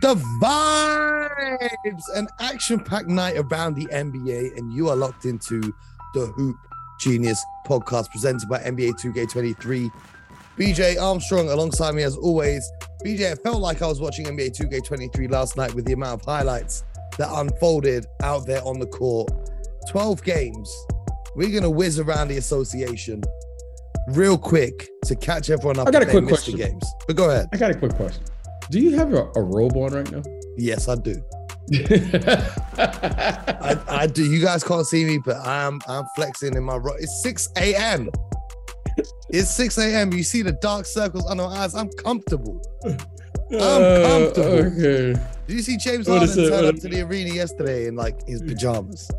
The vibes, an action-packed night around the NBA, and you are locked into the Hoop Genius podcast presented by NBA 2K23. BJ Armstrong alongside me as always. BJ, it felt like I was watching NBA 2K23 last night with the amount of highlights that unfolded out there on the court. 12 games. We're gonna whiz around the association real quick to catch everyone up. I got a quick question. Games. But go ahead. I got a quick question. Do you have a, a robe on right now? Yes, I do. I, I do. You guys can't see me, but I'm I'm flexing in my ro- It's 6 a.m. It's 6 a.m. You see the dark circles under my eyes. I'm comfortable. I'm comfortable. Uh, okay. Did you see James Harden turn up to the arena yesterday in like his pajamas?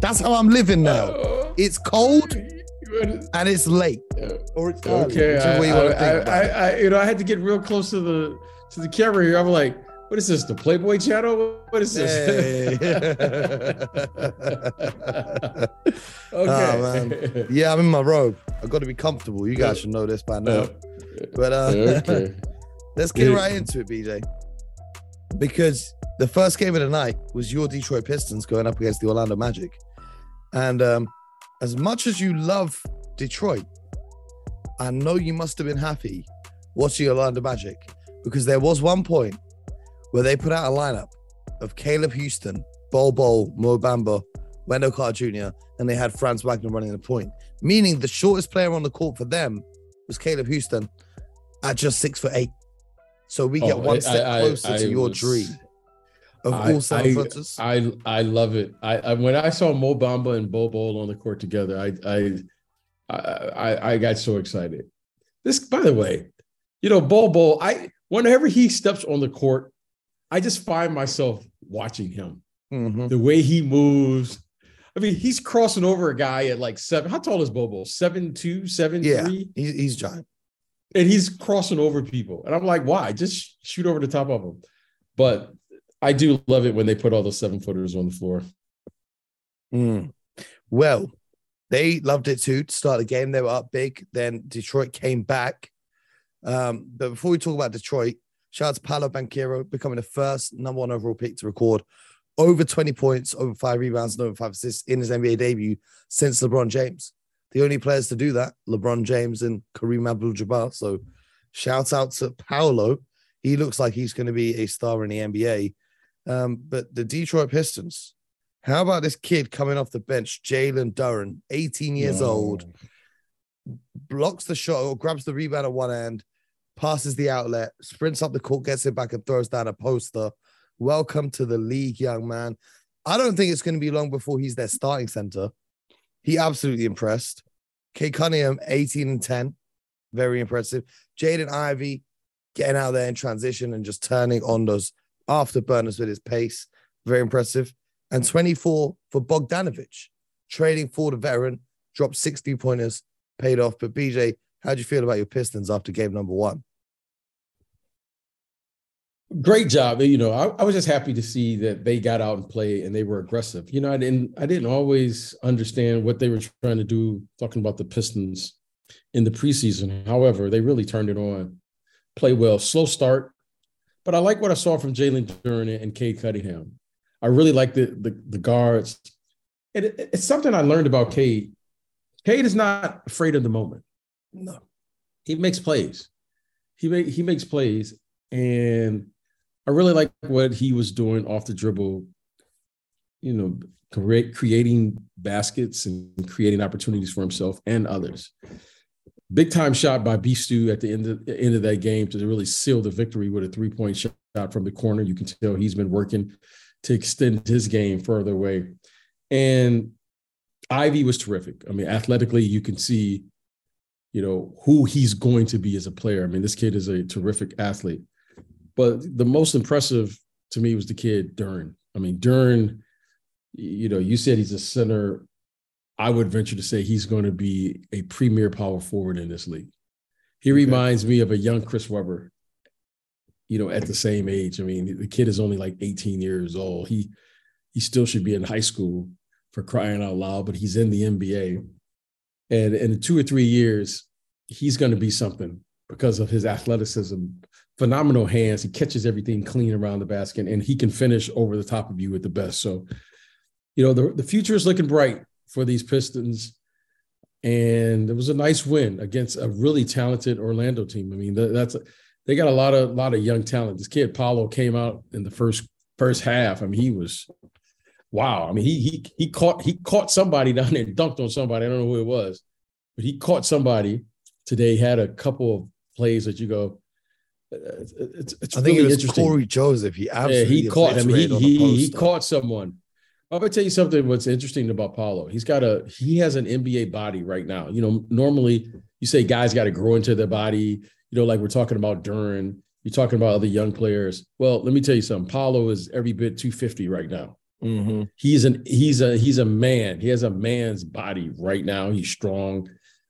That's how I'm living now. Uh, It's cold and it's late, or it's early, Okay, I, way you want I, think I, about it. I, I, you know, I had to get real close to the to the camera here. I'm like, what is this? The Playboy channel? What is this? Hey. okay. man. yeah, I'm in my robe. I've got to be comfortable. You guys should know this by now. But uh, okay. let's get right into it, BJ. Because the first game of the night was your Detroit Pistons going up against the Orlando Magic. And um, as much as you love Detroit, I know you must have been happy watching Orlando Magic because there was one point where they put out a lineup of Caleb Houstan, Bol Bol, Mo Bamba, Wendell Carter Jr., and they had Franz Wagner running the point, meaning the shortest player on the court for them was Caleb Houstan at just six foot eight. So we get Oh, one I- step I- closer I to your was- dream of all seven I- footers. I I love it. I, when I saw Mo Bamba and Bo Bol on the court together, I I I I, I got so excited. This, by the way, you know, Bo Bol. I whenever he steps on the court, I just find myself watching him. Mhm. The way he moves. I mean, he's crossing over a guy at like seven. How tall is Bo Bol? Seven two, seven Yeah. three, He- he's giant. and he's crossing over people. And I'm like, why? Just shoot over the top of him. But I do love it when they put all those seven footers on the floor. Mm. Well, they loved it too to start the game. They were up big. Then Detroit came back. Um, but before we talk about Detroit, shout out to Paolo Banchero becoming the first number one overall pick to record over 20 points, over five rebounds, and over five assists in his NBA debut since LeBron James. The only players to do that, LeBron James and Kareem Abdul-Jabbar. So shout out to Paolo. He looks like he's going to be a star in the NBA. Um, but the Detroit Pistons, how about this kid coming off the bench, Jalen Duren, 18 years old, blocks the shot or grabs the rebound at one end, passes the outlet, sprints up the court, gets it back, and throws down a poster. Welcome to the league, young man. I don't think it's going to be long before he's their starting center. He absolutely impressed. Cade Cunningham, 18 and 10. Very impressive. Jaden Ivey getting out there in transition and just turning on those afterburners with his pace. Very impressive. And 24 for Bogdanovic, trading for the veteran, dropped 60 pointers, paid off. But BJ, how do you feel about your Pistons after game number one? Great job. You know, I, I was just happy to see that they got out and played and they were aggressive. You know, I didn't I didn't always understand what they were trying to do, talking about the Pistons in the preseason. However, they really turned it on. Play well, slow start. But I like what I saw from Jalen Duren and Cade Cunningham. I really like the the, the guards. And it, it's something I learned about Cade. Cade is not afraid of the moment. No. He makes plays. He make, he makes plays, and I really like what he was doing off the dribble. You know, create, creating baskets and creating opportunities for himself and others. Big time shot by Bistu at the end of, end of that game to really seal the victory with a three point shot from the corner. You can tell he's been working to extend his game further away. And Ivy was terrific. I mean, athletically, you can see, you know, who he's going to be as a player. I mean, this kid is a terrific athlete. But the most impressive to me was the kid Dern. I mean, Dern, you know, you said he's a center. I would venture to say he's going to be a premier power forward in this league. He reminds me of a young Chris Webber, you know, at the same age. I mean, the kid is only like 18 years old. He he still should be in high school for crying out loud, but he's in the NBA. And in two or three years, he's going to be something because of his athleticism, phenomenal hands. He catches everything clean around the basket, and he can finish over the top of you with the best. So, you know, the, the future is looking bright for these Pistons. And it was a nice win against a really talented Orlando team. I mean, that's they got a lot of lot of young talent. This kid Paolo came out in the first first half. I mean, he was wow. I mean, he he he caught he caught somebody down there, dunked on somebody. I don't know who it was, but he caught somebody today. Had a couple of plays that you go. Uh, it's, it's, I think really it was Cory Joseph. He absolutely yeah, he caught. I mean, he he, he caught someone. I'm gonna tell you something. What's interesting about Paolo? He's got a he has an NBA body right now. You know, normally you say guys got to grow into their body. You know, like we're talking about Duren. You're talking about other young players. Well, let me tell you something. Paolo is every bit 250 right now. Mm-hmm. He's an he's a he's a man. He has a man's body right now. He's strong,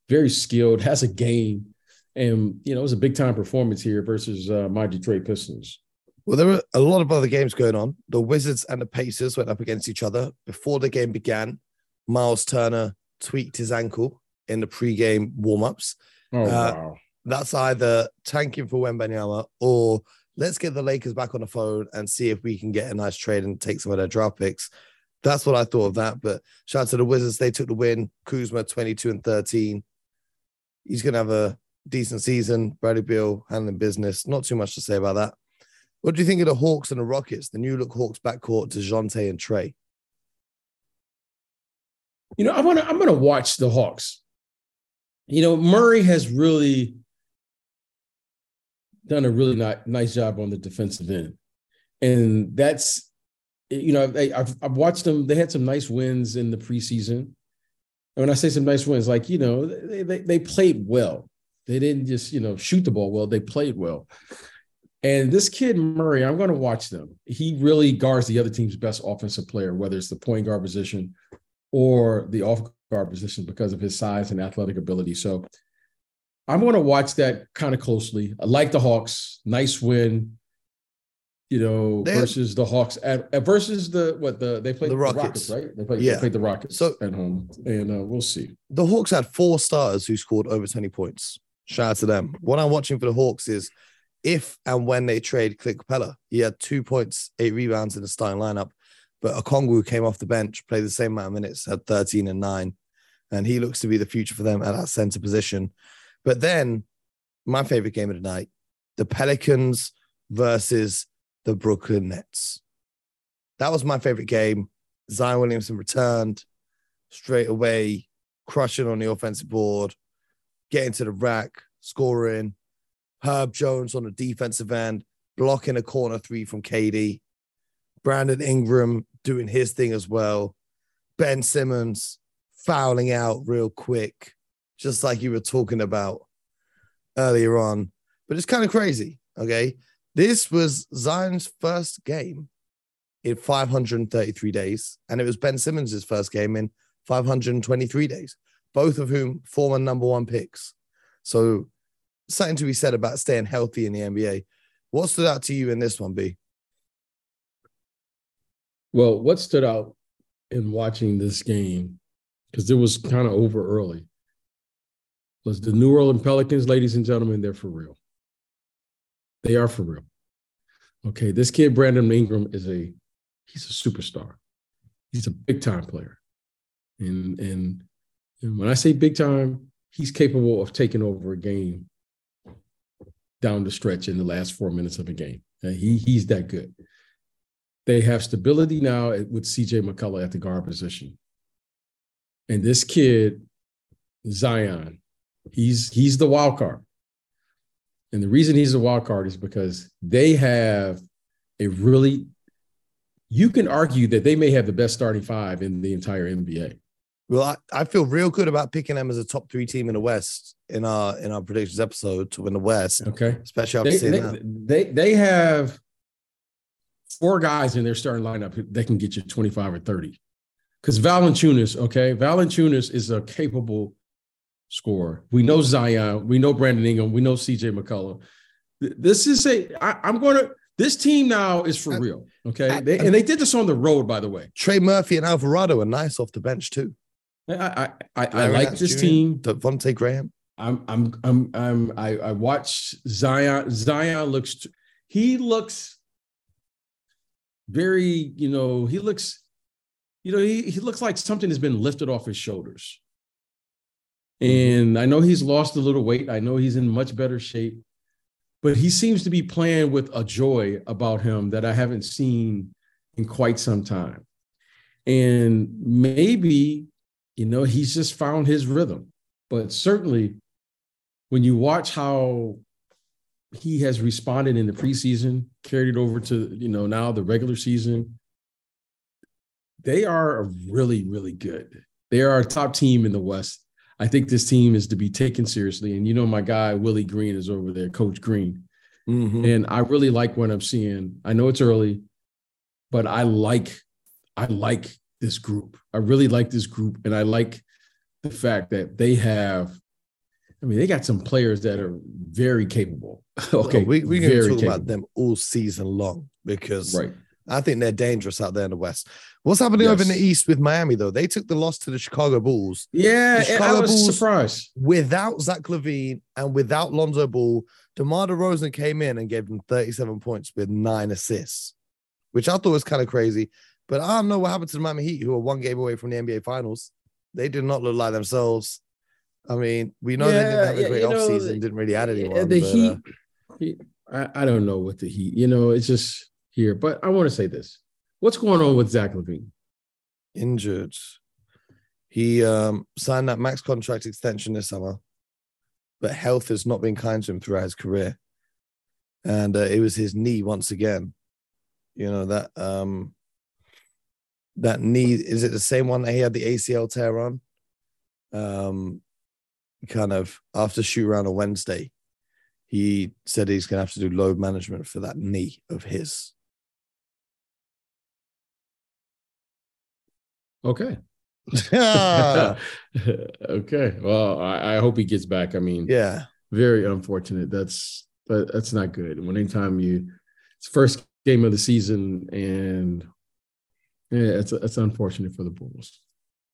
very skilled, has a game, and you know it was a big time performance here versus uh, my Detroit Pistons. Well, there were a lot of other games going on. The Wizards and the Pacers went up against each other before the game began. Miles Turner tweaked his ankle in the pre-game warm-ups. Oh uh, wow! That's either tanking for Wembanyama or let's get the Lakers back on the phone and see if we can get a nice trade and take some of their draft picks. That's what I thought of that. But shout out to the Wizards. They took the win. Kuzma 22 and 13. He's going to have a decent season. Bradley Beal handling business. Not too much to say about that. What do you think of the Hawks and the Rockets, the new look Hawks backcourt, DeJounte and Trey? You know, I want to. I'm going to watch the Hawks. You know, Murray has really done a really not, nice job on the defensive end, and that's you know they, I've I've watched them. They had some nice wins in the preseason. And when I say some nice wins, like you know they, they they played well. They didn't just you know shoot the ball well. They played well. And this kid Murray, I'm going to watch them. He really guards the other team's best offensive player, whether it's the point guard position or the off guard position because of his size and athletic ability. So I'm going to watch that kind of closely. I like the Hawks. Nice win. You know, they versus have, the Hawks at, at, versus the what the they played the Rockets, the Rockets right? They played, yeah. they played the Rockets so, at home, and uh, we'll see. The Hawks had four starters who scored over 20 points. Shout out to them. What I'm watching for the Hawks is if and when they trade Clint Capela. He had two points, eight rebounds in the starting lineup, but Okongwu came off the bench, played the same amount of minutes, had 13 and nine, and he looks to be the future for them at that center position. But then my favorite game of the night, the Pelicans versus the Brooklyn Nets. That was my favorite game. Zion Williamson returned straight away, crushing on the offensive board, getting to the rack, scoring. Herb Jones on the defensive end, blocking a corner three from KD. Brandon Ingram doing his thing as well. Ben Simmons fouling out real quick just like you were talking about earlier on. But it's kind of crazy. Okay. This was Zion's first game in 533 days, and it was Ben Simmons' first game in 523 days, both of whom former number one picks. So, something to be said about staying healthy in the NBA. What stood out to you in this one, B? Well, what stood out in watching this game, because it was kind of over early, was the New Orleans Pelicans, ladies and gentlemen, they're for real. They are for real. Okay, this kid Brandon Ingram is a he's a superstar. He's a big time player, and and, and when I say big time, he's capable of taking over a game down the stretch in the last four minutes of a game. And he he's that good. They have stability now with CJ McCollum at the guard position, and this kid Zion He's he's the wild card. And the reason he's a wild card is because they have a really you can argue that they may have the best starting five in the entire NBA. Well, I, I feel real good about picking them as a top three team in the West in our in our predictions episode to win the West. Okay. Especially after they, they, they, they have four guys in their starting lineup that can get you 25 or 30. Because Valanciunas, okay, Valanciunas is a capable score. We know Zion. We know Brandon Ingram. We know CJ McCollum. This is a. I, I'm going to. This team now is for uh, real. Okay, they, and they did this on the road, by the way. Trey Murphy and Alvarado are nice off the bench too. I I, I, I like this Jr., team. Devonte Graham. I'm I'm I'm I'm I, I watch Zion. Zion looks he looks very, you know, he looks, you know, he, he looks like something has been lifted off his shoulders. Mm-hmm. And I know he's lost a little weight. I know he's in much better shape, but he seems to be playing with a joy about him that I haven't seen in quite some time. And maybe, you know, he's just found his rhythm. But certainly, when you watch how he has responded in the preseason, carried it over to you know now the regular season. They are really, really good. They are a top team in the West. I think this team is to be taken seriously. And you know, my guy Willie Green is over there, Coach Green. Mm-hmm. And I really like what I'm seeing. I know it's early, but I like, I like this group. I really like this group. And I like the fact that they have I mean, they got some players that are very capable. okay, well, we we can talk capable. about them all season long because right. I think they're dangerous out there in the West. What's happening yes. over in the East with Miami though? They took the loss to the Chicago Bulls. Yeah, Chicago I was Bulls, surprised without Zach LaVine and without Lonzo Ball. DeMar DeRozan came in and gave them 37 points with nine assists, which I thought was kind of crazy. But I don't know what happened to the Miami Heat, who are one game away from the NBA Finals. They did not look like themselves. I mean, we know yeah, they didn't have a great offseason, didn't really add anyone. The but, Heat, uh, I, I don't know what the Heat, you know, it's just here. But I want to say this. What's going on with Zach LaVine? Injured. He um, signed that max contract extension this summer, but health has not been kind to him throughout his career. And uh, it was his knee once again. You know, that um, that knee, is it the same one that he had the ACL tear on? Um, kind of after shoot around on Wednesday, he said he's going to have to do load management for that knee of his. Okay. okay. Well, I, I, hope he gets back. I mean, yeah, very unfortunate. That's that's not good. When anytime you it's first game of the season and yeah, it's it's unfortunate for the Bulls.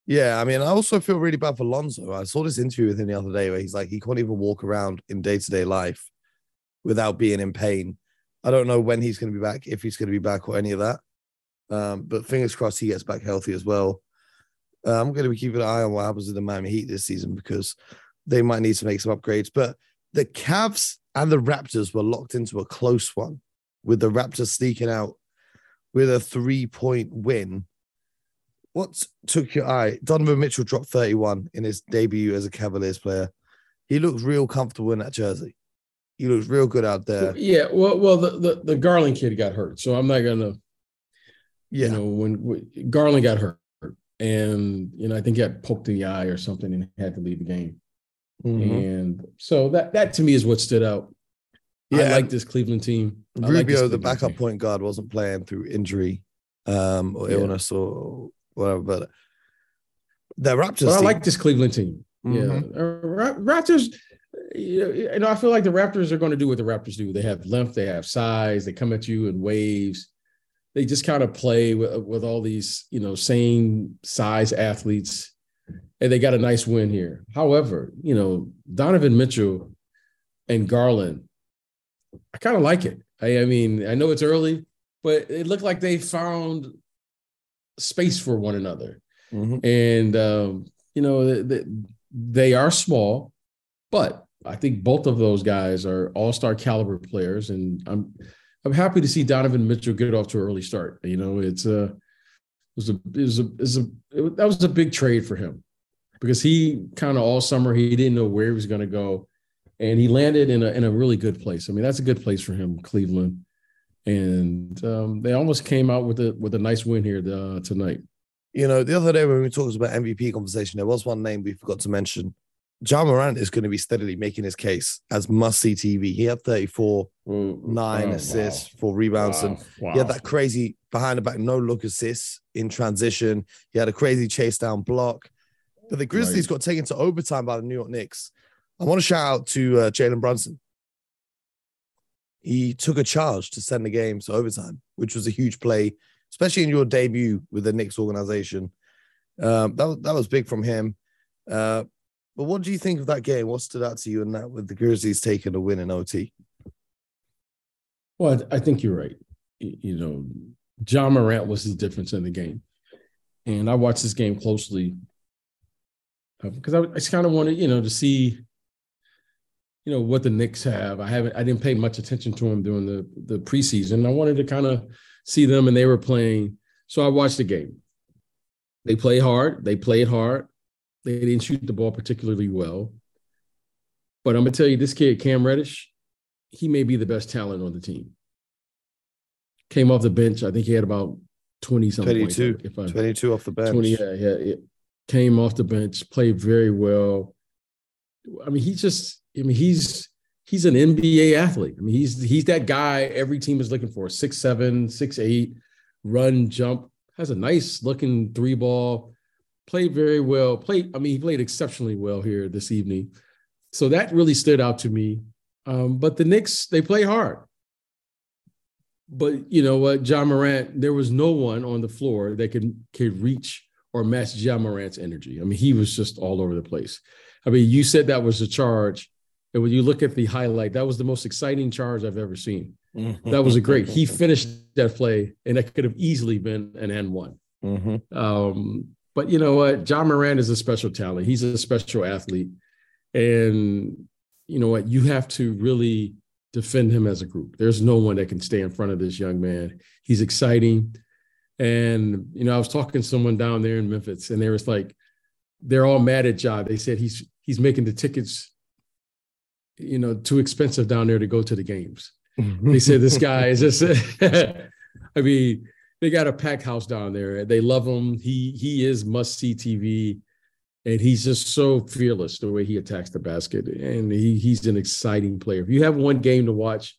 Yeah, I mean, I also feel really bad for Lonzo. I saw this interview with him the other day where he's like, he can't even walk around in day to day life without being in pain. I don't know when he's going to be back, if he's going to be back or any of that. Um, but fingers crossed he gets back healthy as well. Uh, I'm going to be keeping an eye on what happens with the Miami Heat this season because they might need to make some upgrades. But the Cavs and the Raptors were locked into a close one with the Raptors sneaking out with a three point win what took your eye? Donovan Mitchell dropped 31 in his debut as a Cavaliers player. He looks real comfortable in that jersey. He looks real good out there. Yeah, well, well, the the, the Garland kid got hurt, so I'm not gonna. Yeah. You know, when, when Garland got hurt, and you know, I think he got poked in the eye or something, and had to leave the game. Mm-hmm. And so that that to me is what stood out. Yeah, I like this Cleveland team. Rubio, like Cleveland the backup team. point guard, wasn't playing through injury um, or yeah. illness or whatever. But the Raptors. But I like this Cleveland team. Mm-hmm. Yeah, uh, Raptors. You know, I feel like the Raptors are going to do what the Raptors do. They have length, they have size, they come at you in waves. They just kind of play with, with all these, you know, same size athletes, and they got a nice win here. However, you know, Donovan Mitchell and Garland, I kind of like it. I, I mean, I know it's early, but it looked like they found space for one another. Mm-hmm. And um, you know, they, they are small, but I think both of those guys are all-star caliber players, and I'm I'm happy to see Donovan Mitchell get off to an early start. You know, it's a it was a it was a, it was a it, that was a big trade for him because he kind of all summer he didn't know where he was going to go, and he landed in a in a really good place. I mean, that's a good place for him, Cleveland and um, they almost came out with a with a nice win here uh, tonight. You know, the other day when we talked about MVP conversation, there was one name we forgot to mention. Ja Morant is going to be steadily making his case as must see TV. He had 34, nine oh, assists, wow. four rebounds, wow. and wow. he had that crazy behind the back no look assist in transition. He had a crazy chase down block. But the Grizzlies right. got taken to overtime by the New York Knicks. I want to shout out to uh, Jalen Brunson he took a charge to send the game to overtime, which was a huge play, especially in your debut with the Knicks organization. Um, that, that was big from him. Uh, But what do you think of that game? What stood out to you in that with the Grizzlies taking a win in OT? Well, I think you're right. You know, Ja Morant was the difference in the game. And I watched this game closely because uh, I, I just kind of wanted, you know, to see, you know, what the Knicks have. I haven't, I didn't pay much attention to them during the the preseason. I wanted to kind of see them, and they were playing. So I watched the game. They play hard. They played hard. They didn't shoot the ball particularly well. But I'm gonna tell you, this kid Cam Reddish, he may be the best talent on the team. Came off the bench. I think he had about 20 something. 22. If I, 22 off the bench. 20, yeah, yeah, Came off the bench, played very well. I mean, he's just, I mean, he's he's an NBA athlete. I mean, he's he's that guy every team is looking for. Six seven, six eight, run, jump, has a nice looking three ball, played very well. Played, I mean, he played exceptionally well here this evening. So that really stood out to me. Um, but the Knicks, they play hard. But you know what, Ja Morant, there was no one on the floor that could could reach or match Ja Morant's energy. I mean, he was just all over the place. I mean, you said that was a charge. And when you look at the highlight, that was the most exciting charge I've ever seen. Mm-hmm. That was a great. He finished that play, and that could have easily been an N one. Mm-hmm. Um, but you know what? John Moran is a special talent. He's a special athlete, and you know what? You have to really defend him as a group. There's no one that can stay in front of this young man. He's exciting, and you know, I was talking to someone down there in Memphis, and they was like, they're all mad at John. They said he's he's making the tickets, you know, too expensive down there to go to the games. they said this guy is just I mean, they got a pack house down there. They love him. He he is must see TV, and he's just so fearless the way he attacks the basket. And he he's an exciting player. If you have one game to watch,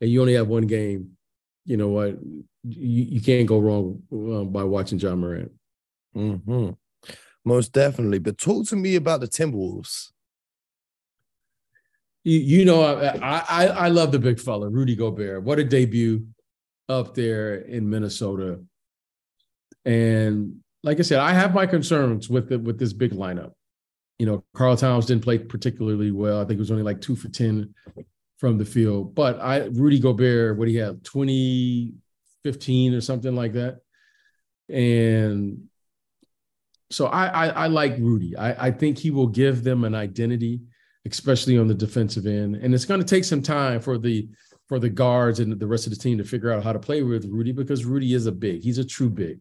and you only have one game, you know what? You, you can't go wrong uh, by watching Ja Morant. Mm-hmm. Most definitely. But talk to me about the Timberwolves. You, you know, I, I I love the big fella, Rudy Gobert. What a debut up there in Minnesota. And like I said, I have my concerns with the, with this big lineup. You know, Karl Towns didn't play particularly well. I think it was only like two for 10 from the field. But I Rudy Gobert, what he had, 2015 or something like that. And so I, I, I like Rudy. I, I think he will give them an identity, especially on the defensive end. And it's going to take some time for the for the guards and the rest of the team to figure out how to play with Rudy because Rudy is a big. He's a true big.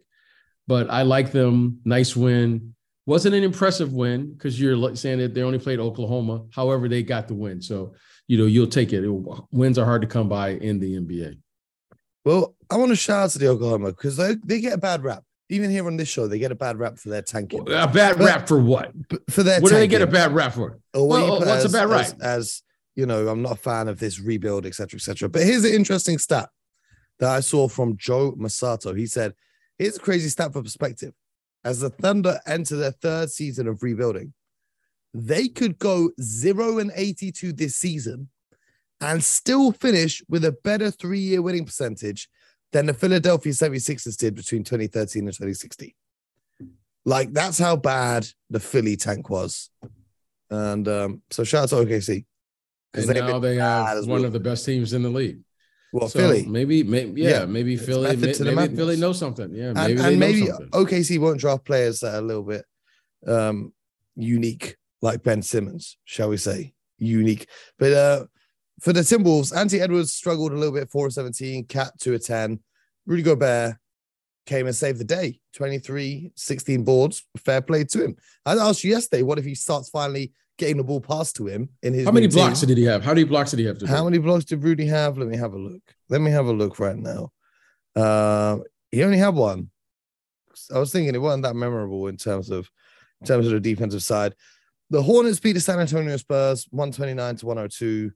But I like them. Nice win. Wasn't an impressive win because you're saying that they only played Oklahoma. However, they got the win. So, you know, you'll take it. it wins are hard to come by in the NBA. Well, I want to shout out to the Oklahoma because they, they get a bad rap. Even here on this show, they get a bad rap for their tanking. A bad but, rap for what? For their what tanking. do they get a bad rap for? Or well, what's a bad rap? As, as, you know, I'm not a fan of this rebuild, etc., etc. But here's an interesting stat that I saw from Joe Mussatto. He said, "Here's a crazy stat for perspective. As the Thunder enter their third season of rebuilding, they could go zero and 82 this season." And still finish with a better three year winning percentage than the Philadelphia 76ers did between 2013 and 2016. Like that's how bad the Philly tank was. And um, so shout out to OKC. And now they have one of the best teams in the league. Well, so Philly, maybe, maybe, yeah, yeah maybe Philly, maybe, maybe Philly knows something. Yeah, maybe and, and maybe OKC won't draft players that are a little bit um, unique, like Ben Simmons, shall we say, unique. But uh, for the Timberwolves, Anthony Edwards struggled a little bit, four seventeen, KAT two of ten. Rudy Gobert came and saved the day, 23, 16 boards. Fair play to him. I asked you yesterday, what if he starts finally getting the ball passed to him in his. How many blocks team. did he have? How many blocks did he have? Today? How many blocks did Rudy have? Let me have a look. Let me have a look right now. Uh, he only had one. I was thinking it wasn't that memorable in terms of in terms of the defensive side. The Hornets beat the San Antonio Spurs 129 to 102.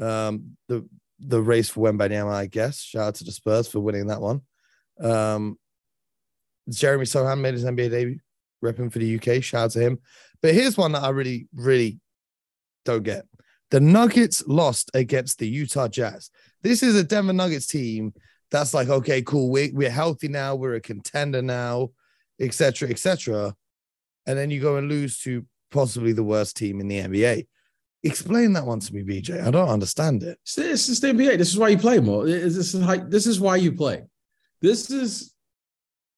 Um, the the race for Wembanyama, I guess. Shout out to the Spurs for winning that one. Um, Jeremy Sochan made his NBA debut, repping for the UK. Shout out to him. But here's one that I really, really don't get. The Nuggets lost against the Utah Jazz. This is a Denver Nuggets team that's like, okay, cool, we, we're healthy now, we're a contender now, etc., etc. And then you go and lose to possibly the worst team in the NBA. Explain that one to me, BJ. I don't understand it. It's just the NBA. This is why you play, Mo. This is this is why you play. This is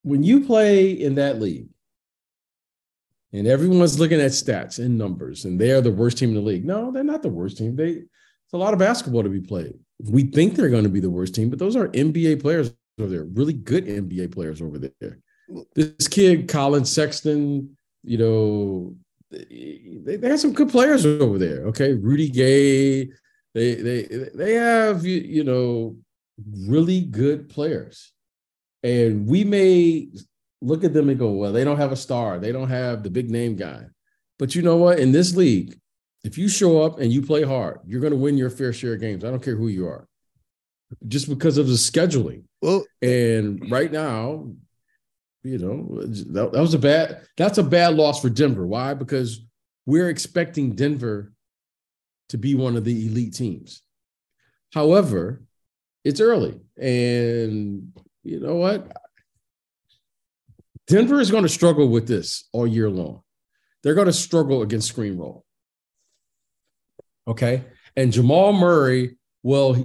when you play in that league, and everyone's looking at stats and numbers, and they are the worst team in the league. No, they're not the worst team. They it's a lot of basketball to be played. We think they're going to be the worst team, but those are NBA players over there, really good NBA players over there. This kid, Collin Sexton, you know, they, they have some good players over there. Okay, Rudy Gay, they they they have you, you know really good players, and we may look at them and go, well, they don't have a star, they don't have the big name guy, but you know what? In this league, if you show up and you play hard, you're going to win your fair share of games. I don't care who you are, just because of the scheduling. Well, and right now, you know, that, that was a bad. That's a bad loss for Denver. Why? Because we're expecting Denver to be one of the elite teams. However, it's early, and you know what? Denver is going to struggle with this all year long. They're going to struggle against screen roll. Okay. And Jamal Murray, well,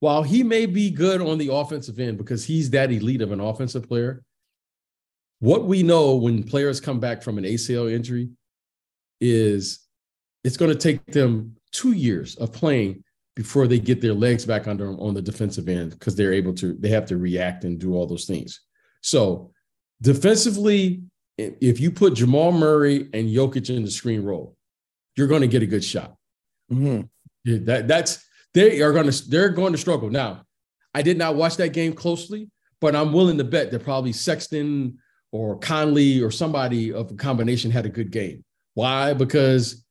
while he may be good on the offensive end because he's that elite of an offensive player, what we know when players come back from an ACL injury is it's going to take them two years of playing before they get their legs back under them on the defensive end because they're able to, they have to react and do all those things. So defensively, if you put Jamal Murray and Jokic in the screen roll, you're going to get a good shot. Mm-hmm. That that's they are going to they're going to struggle. Now, I did not watch that game closely, but I'm willing to bet that probably Sexton or Conley or somebody of a combination had a good game. Why? Because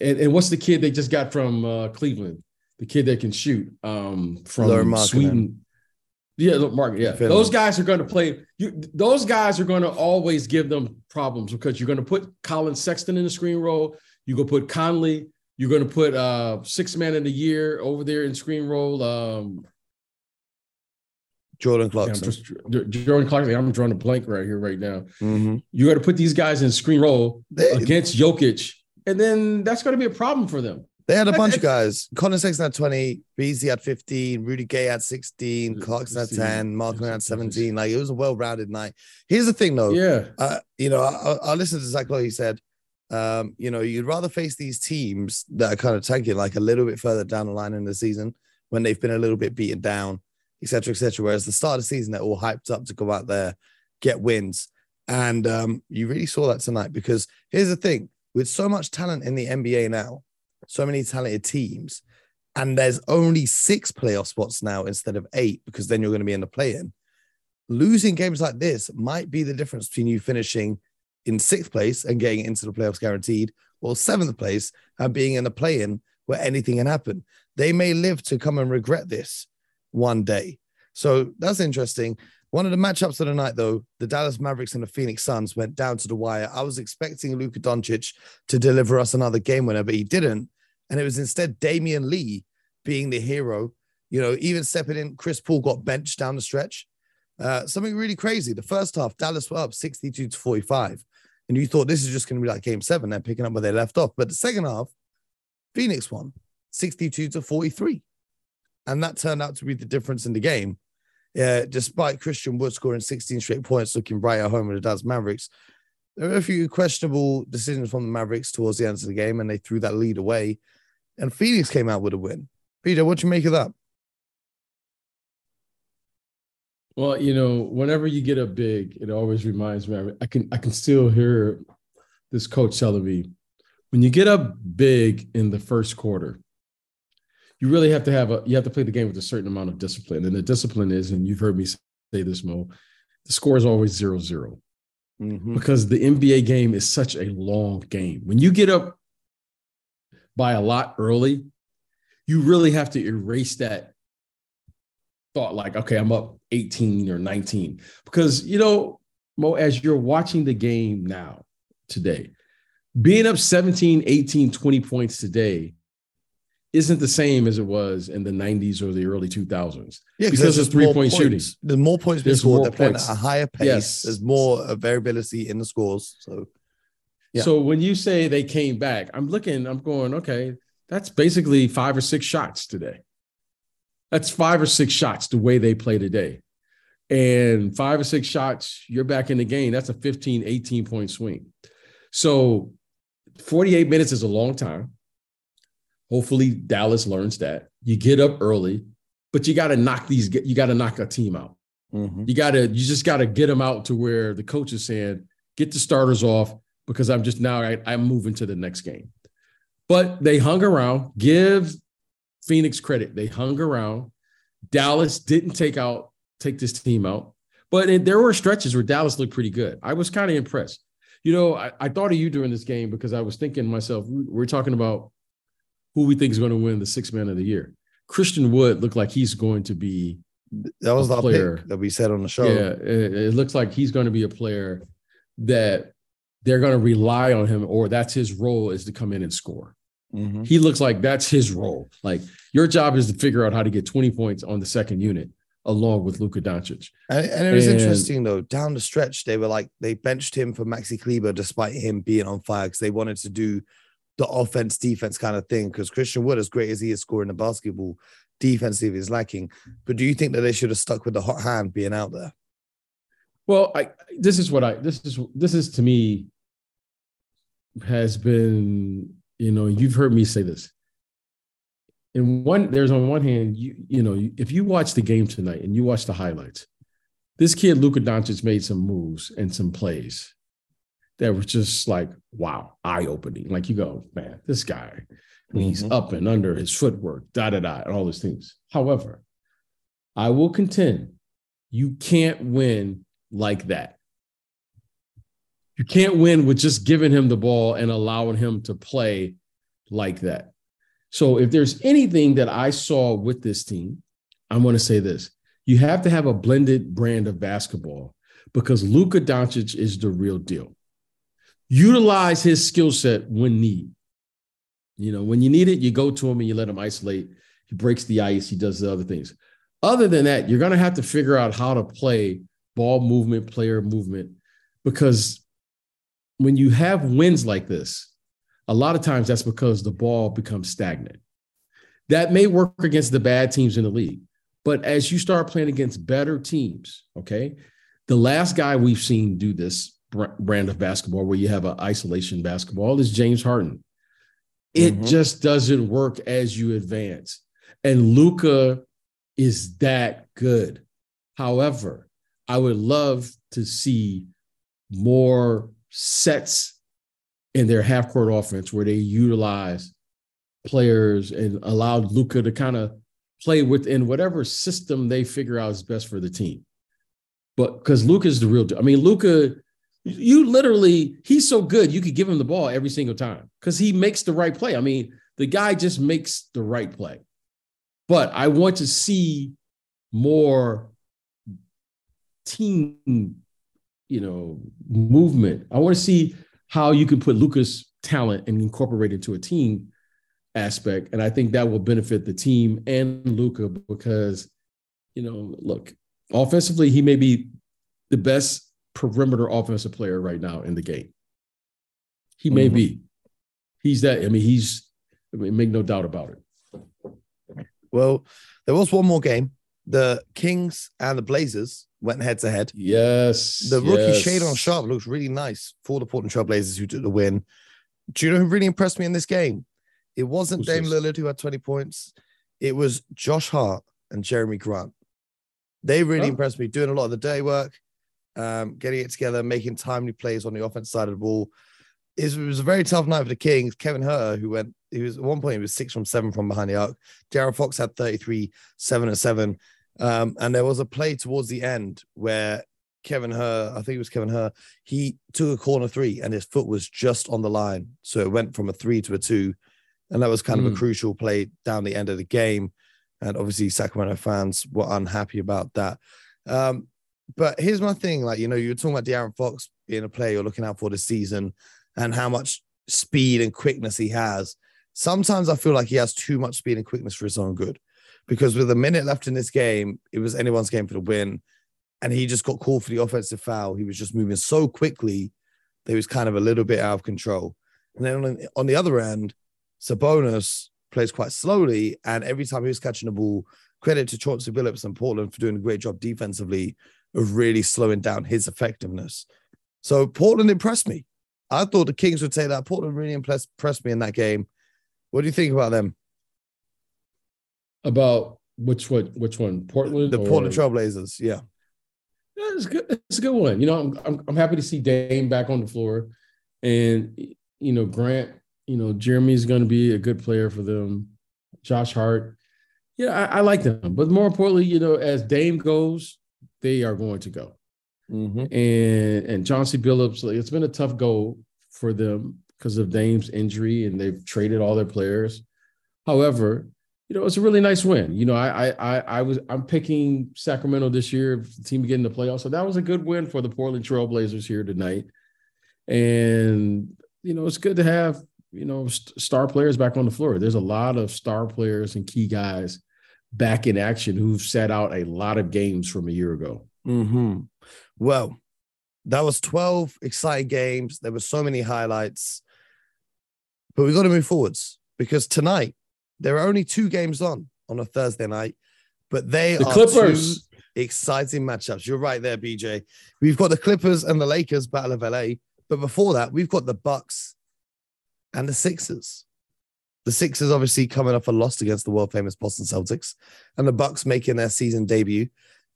and, and what's the kid they just got from uh, Cleveland? The kid that can shoot um, from Sweden. Yeah, look, Mark. Yeah, those guys are going to play. You, those guys are going to always give them problems because you're going to put Collin Sexton in the screen role. You go put Conley you're going to put uh six man in the year over there in screen role. Um, Jordan Clarkson. Yeah, just, Jordan Clarkson. I'm drawing a blank right here, right now. Mm-hmm. You got to put these guys in screen role they, against Jokic, and then that's going to be a problem for them. They had a bunch of guys. Collin Sexton had 20, Beasley had 15, Rudy Gay had 16, Clarkson had 10, Mark had 17. Like it was a well-rounded night. Here's the thing, though. Yeah. Uh, you know, I, I listened to Zach Lowe. He said um, you know, you'd rather face these teams that are kind of tanking like a little bit further down the line in the season when they've been a little bit beaten down, etc., etc. Whereas the start of the season, they're all hyped up to go out there, get wins. And um, you really saw that tonight because here's the thing with so much talent in the NBA now, so many talented teams, and there's only six playoff spots now instead of eight because then you're going to be in the play in. Losing games like this might be the difference between you finishing in sixth place and getting into the playoffs guaranteed, or seventh place and being in a play in where anything can happen. They may live to come and regret this one day. So that's interesting. One of the matchups of the night, though, the Dallas Mavericks and the Phoenix Suns went down to the wire. I was expecting Luka Doncic to deliver us another game winner, but he didn't. And it was instead Damion Lee being the hero. You know, even stepping in, Chris Paul got benched down the stretch. Uh, something really crazy. The first half, Dallas were up 62 to 45 and you thought this is just going to be like game seven, they're picking up where they left off. But the second half, Phoenix won 62 to 43. And that turned out to be the difference in the game. Yeah, despite Christian Wood scoring 16 straight points, looking bright at home with the Dallas Mavericks, there were a few questionable decisions from the Mavericks towards the end of the game, and they threw that lead away. And Phoenix came out with a win. Peter, what do you make of that? Well, you know, whenever you get up big, it always reminds me. I can I can still hear this coach telling me, when you get up big in the first quarter, you really have to have a you have to play the game with a certain amount of discipline. And the discipline is, and you've heard me say this, Mo, the score is always zero zero. Mm-hmm. Because the NBA game is such a long game. When you get up by a lot early, you really have to erase that thought like, okay, I'm up 18 or 19. Because, you know, Mo, as you're watching the game now, today, being up 17, 18, 20 points today isn't the same as it was in the 90s or the early 2000s. Yeah, because of three point shooting. There's more points being scored. They're playing at a higher pace. Yes. There's more uh, variability in the scores. So Yeah. So when you say they came back, I'm looking, I'm going, okay, that's basically five or six shots today. That's five or six shots the way they play today. And five or six shots, you're back in the game. That's a 15, 18 point swing. So 48 minutes is a long time. Hopefully, Dallas learns that. You get up early, but you got to knock these, you got to knock a team out. Mhm. You got to, you just got to get them out to where the coach is saying, get the starters off because I'm just now, I, I'm moving to the next game. But they hung around. Give Phoenix credit. They hung around. Dallas didn't take out, take this team out. But it, there were stretches where Dallas looked pretty good. I was kind of impressed. You know, I, I thought of you during this game because I was thinking to myself, we're talking about who we think is going to win the six man of the year. Christian Wood looked like he's going to be That was our player. pick that we said on the show. yeah, it, it looks like he's going to be a player that they're going to rely on him, or that's his role is to come in and score. Mhm. He looks like that's his role. Like your job is to figure out how to get 20 points on the second unit along with Luka Doncic. And, and it was And- interesting though. Down the stretch, they were like they benched him for Maxi Kleber despite him being on fire because they wanted to do the offense defense kind of thing. Because Christian Wood, as great as he is scoring the basketball, defensive is lacking. But do you think that they should have stuck with the hot hand being out there? Well, I this is what I this is this is to me has been, you know, you've heard me say this. And one, there's on one hand, you you know, if you watch the game tonight and you watch the highlights, this kid Luka Doncic made some moves and some plays that were just like, wow, eye-opening. Like you go, man, this guy, I mean, he's mm-hmm. up and under his footwork, da da da, and all those things. However, I will contend you can't win like that. You can't win with just giving him the ball and allowing him to play like that. So, if there's anything that I saw with this team, I'm going to say this you have to have a blended brand of basketball because Luka Doncic is the real deal. Utilize his skill set when need. You know, when you need it, you go to him and you let him isolate. He breaks the ice, he does the other things. Other than that, you're going to have to figure out how to play ball movement, player movement, because when you have wins like this, a lot of times that's because the ball becomes stagnant. That may work against the bad teams in the league, but as you start playing against better teams, okay, the last guy we've seen do this brand of basketball where you have an isolation basketball is James Harden. It Mhm. just doesn't work as you advance. And Luka is that good. However, I would love to see more sets in their half court offense where they utilize players and allow Luka to kind of play within whatever system they figure out is best for the team. But because Luka is the real deal. I mean, Luka, you literally, he's so good, you could give him the ball every single time because he makes the right play. I mean, the guy just makes the right play. But I want to see more team, you know, movement. I want to see how you can put Luka's talent and incorporate it into a team aspect. And I think that will benefit the team and Luka because, you know, look, offensively, he may be the best perimeter offensive player right now in the game. He may Mhm. be. He's that. I mean, he's, I mean, make no doubt about it. Well, there was one more game. The Kings and the Blazers went head to head. Yes. The rookie yes. Shaedon Sharpe looks really nice for the Portland Trail Blazers who took the win. Do you know who really impressed me in this game? It wasn't Who's Dame this? Lillard who had 20 points. It was Josh Hart and Jerami Grant. They really Oh. impressed me, doing a lot of the day work, um, getting it together, making timely plays on the offense side of the ball. It was, a very tough night for the Kings. Kevin Huerter, who went, he was at one point, he was six from seven from behind the arc. De'Aaron Fox had 33, seven and seven. Um, and there was a play towards the end where Kevin Herr, I think it was Kevin Herr, he took a corner three and his foot was just on the line. So it went from a three to a two. And that was kind of a Mm. crucial play down the end of the game. And obviously, Sacramento fans were unhappy about that. Um, but here's my thing like, you know, you're talking about De'Aaron Fox being a player you're looking out for this season and how much speed and quickness he has. Sometimes I feel like he has too much speed and quickness for his own good because with a minute left in this game, it was anyone's game for the win. And he just got called for the offensive foul. He was just moving so quickly they was kind of a little bit out of control. And then on, on the other end, Sabonis plays quite slowly, and every time he was catching the ball, credit to Chauncey Billups and Portland for doing a great job defensively of really slowing down his effectiveness. So Portland impressed me. I thought the Kings would say that. Portland really impressed, impressed me in that game. What do you think about them? About which one? Which one? Portland. The Portland Trailblazers. Yeah. Yeah, it's good. It's a good one. You know, I'm, I'm I'm happy to see Dame back on the floor, and you know Grant. You know Jerami's going to be a good player for them. Josh Hart. Yeah, I, I like them, but more importantly, you know, as Dame goes, they are going to go. Mm-hmm. And and Chauncey Billups, like, it's been a tough go for them because of Dame's injury, and they've traded all their players. However, you know, it's a really nice win. You know, I I I was I'm picking Sacramento this year, the team getting the playoffs. So that was a good win for the Portland Trailblazers here tonight. And you know, it's good to have you know st- star players back on the floor. There's a lot of star players and key guys back in action who've sat out a lot of games from a year ago. Mm-hmm. Well, that was 12 exciting games. There were so many highlights. But we've got to move forwards because tonight there are only two games on on a Thursday night, but they the are Clippers. two exciting matchups. You're right there, BJ. We've got the Clippers and the Lakers battle of LA, but before that, we've got the Bucks and the Sixers. The Sixers obviously coming off a loss against the world famous Boston Celtics, and the Bucks making their season debut.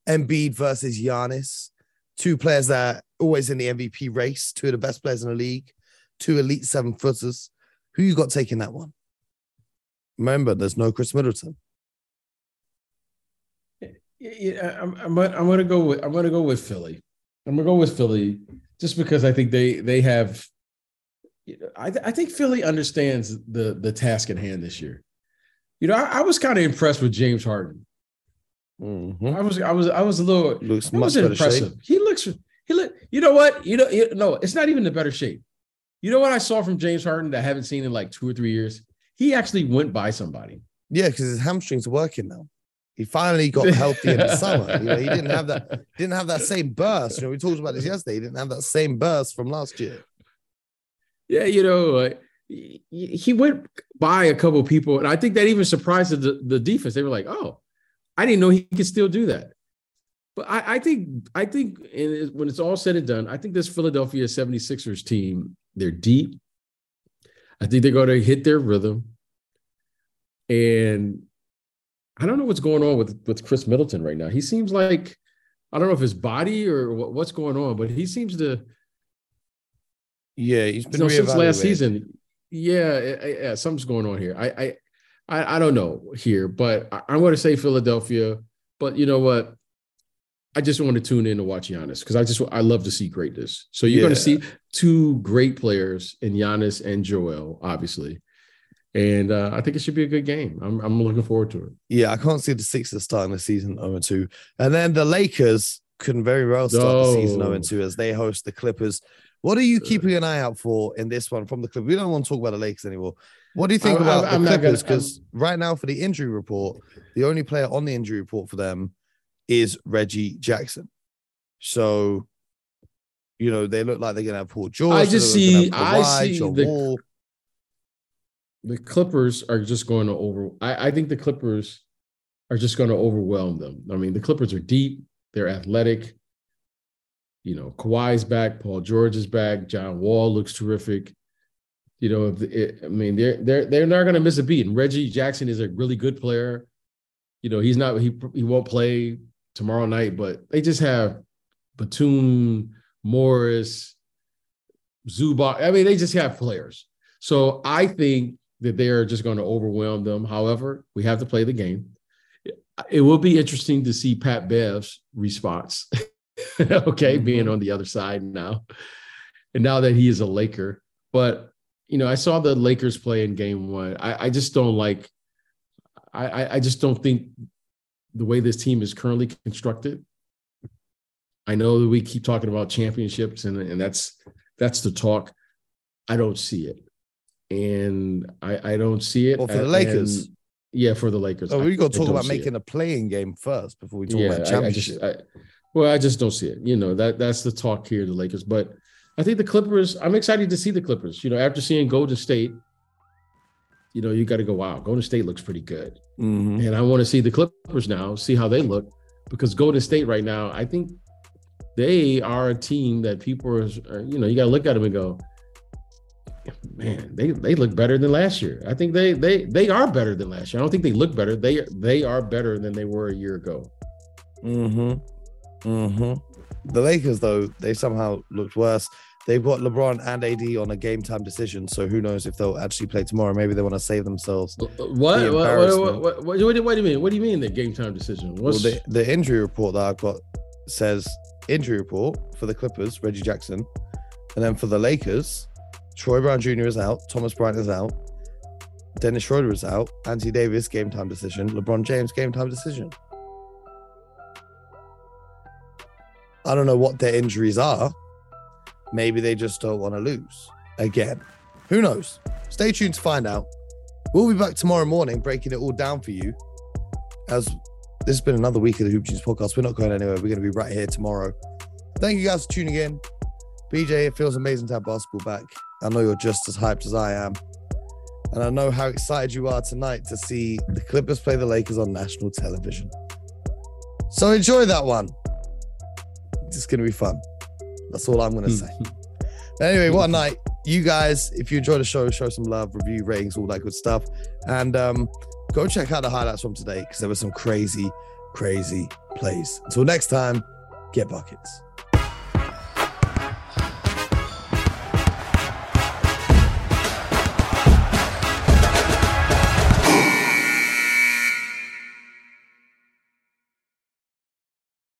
Embiid versus Giannis, two players that are always in the MVP race, two of the best players in the league, two elite seven footers. Who you got taking that one? Remember, there's no Khris Middleton. Yeah, I'm, I'm, I'm gonna go with I'm gonna go with Philly. I'm gonna go with Philly just because I think they they have. I, I think Philly understands the the task at hand this year. You know, I, I was kind of impressed with James Harden. Mm-hmm. I was I was I was a little looks much impressive. Shape. He looks he look. You know what? You know you, no, it's not even the better shape. You know what I saw from James Harden that I haven't seen in like two or three years he actually went by somebody. Yeah, because his hamstrings are working now. He finally got healthy in the summer. You know, he didn't have that didn't have that same burst. You know, we talked about this yesterday. He didn't have that same burst from last year. Yeah, you know, he, went by a couple people, and I think that even surprised the, the defense. They were like, "Oh, I didn't know he could still do that." But I, I think I think when it's all said and done, I think this Philadelphia 76ers team, they're deep. I think they're going to hit their rhythm. And I don't know what's going on with, with Khris Middleton right now. He seems like, I don't know if his body or what's going on, but he seems to. Yeah, he's been you know, since last season. Yeah, yeah, something's going on here. I, I, I, don't know here, but I'm going to say Philadelphia. But you know what? I just want to tune in to watch Giannis because I just I love to see greatness. So you're yeah. going to see two great players in Giannis and Joel, obviously, and uh, I think it should be a good game. I'm I'm looking forward to it. Yeah, I can't see the Sixers starting the season 0 2, and then the Lakers couldn't very well start the season 0 2 as they host the Clippers. What are you uh, keeping an eye out for in this one from the Clippers? We don't want to talk about the Lakers anymore. What do you think I, about I, the Clippers? Because right now, for the injury report, the only player on the injury report for them is Reggie Jackson. So, you know, they look like they're gonna have Paul George. I just see, I see the, Wall. the Clippers are just going to over. I, I think the Clippers are just going to overwhelm them. I mean, the Clippers are deep. They're athletic. You know, Kawhi's back. Paul George is back. John Wall looks terrific. You know, it, I mean, they're they're they're not going to miss a beat. And Reggie Jackson is a really good player. You know, he's not he he won't play tomorrow night, but they just have Batum, Morris, Zubac. I mean, they just have players. So I think that they're just going to overwhelm them. However, we have to play the game. It will be interesting to see Pat Bev's response. okay, mm-hmm. being on the other side now. And now that he is a Laker. But, you know, I saw the Lakers play in game one. I, I just don't like, I, I just don't think the way this team is currently constructed. I know that we keep talking about championships and, and that's that's the talk. I don't see it. And I, I don't see it. Well, for the Lakers. And, yeah, for the Lakers. Oh, we got to talk about making it. a playing game first before we talk yeah, about championship. I, I just, I, well, I just don't see it. You know, that that's the talk here, the Lakers. But I think the Clippers. I'm excited to see the Clippers. You know, after seeing Golden State, you know, you got to go. Wow, Golden State looks pretty good, Mhm. and I want to see the Clippers now, see how they look, because Golden State right now, I think they are a team that people are. are, You know, you got to look at them and go, man, they they look better than last year. I think they they they are better than last year. I don't think they look better. They they are better than they were a year ago. Mm-hmm. Mm-hmm. The Lakers, though, they somehow looked worse. They've got LeBron and AD on a game time decision, so who knows if they'll actually play tomorrow? Maybe they want to save themselves. What? The What, what, embarrassment. what, what, what, what do you mean? What do you mean the game time decision? Well, the, the injury report that I've got says injury report for the Clippers, Reggie Jackson, and then for the Lakers, Troy Brown Jr. is out, Thomas Bryant is out, Dennis Schroeder is out, Anthony Davis game time decision, LeBron James game time decision. I don't know what their injuries are. Maybe they just don't want to lose again. Who knows? Stay tuned to find out. We'll be back tomorrow morning breaking it all down for you. As this has been another week of the Hoop Genius podcast. We're not going anywhere. We're going to be right here tomorrow. Thank you guys for tuning in. BJ, it feels amazing to have basketball back. I know you're just as hyped as I am. And I know how excited you are tonight to see the Clippers play the Lakers on national television. So enjoy that one. It's going to be fun. That's all I'm going to say. Anyway, what a night. You guys, if you enjoy the show, show some love, review, ratings, all that good stuff. And um, go check out the highlights from today because there were some crazy, crazy plays. Until next time, get buckets.